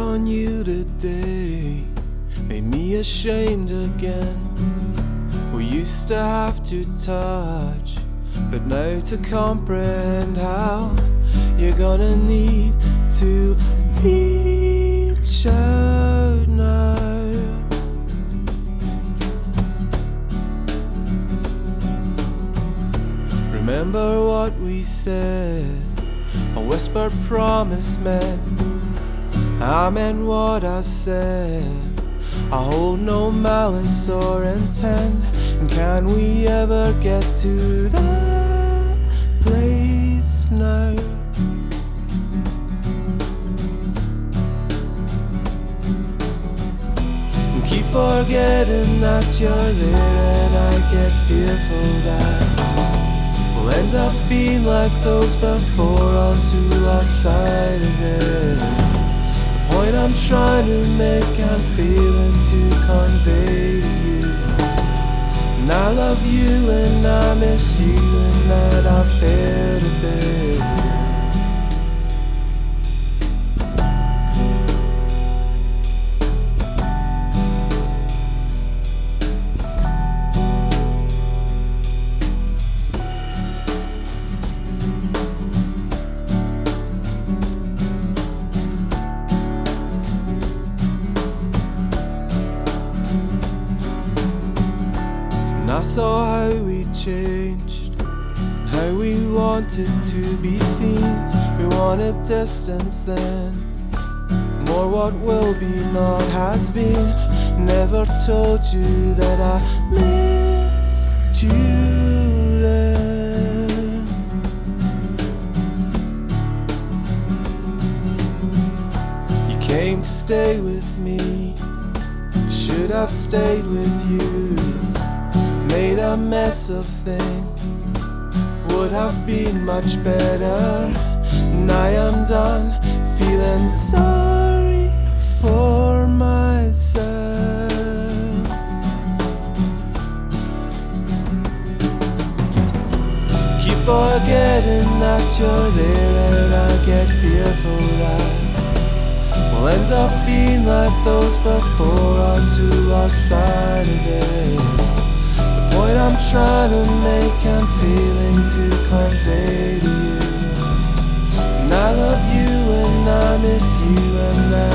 on you today made me ashamed again. We used to have to touch, but now to comprehend how you're gonna need to reach out now. Remember what we said, a whispered promise meant. I meant what I said. I hold no malice or intent. And can we ever get to that place now? And keep forgetting that you're there, and I get fearful that we'll end up being like those before us who lost sight of it. I'm trying to make, I'm feeling to convey to you. And I love you and I miss you, and that I failed at And I saw how we changed, how we wanted to be seen. We wanted distance then, more what will be, not has been. Never told you that I missed you then. You came to stay with me, should have stayed with you made a mess of things would have been much better. And I am done feeling sorry for myself. Keep forgetting that you're there, and I get fearful that we'll end up being like those before us who lost sight of it point I'm trying to make, I'm feeling to convey to you. And I love you and I miss you, and that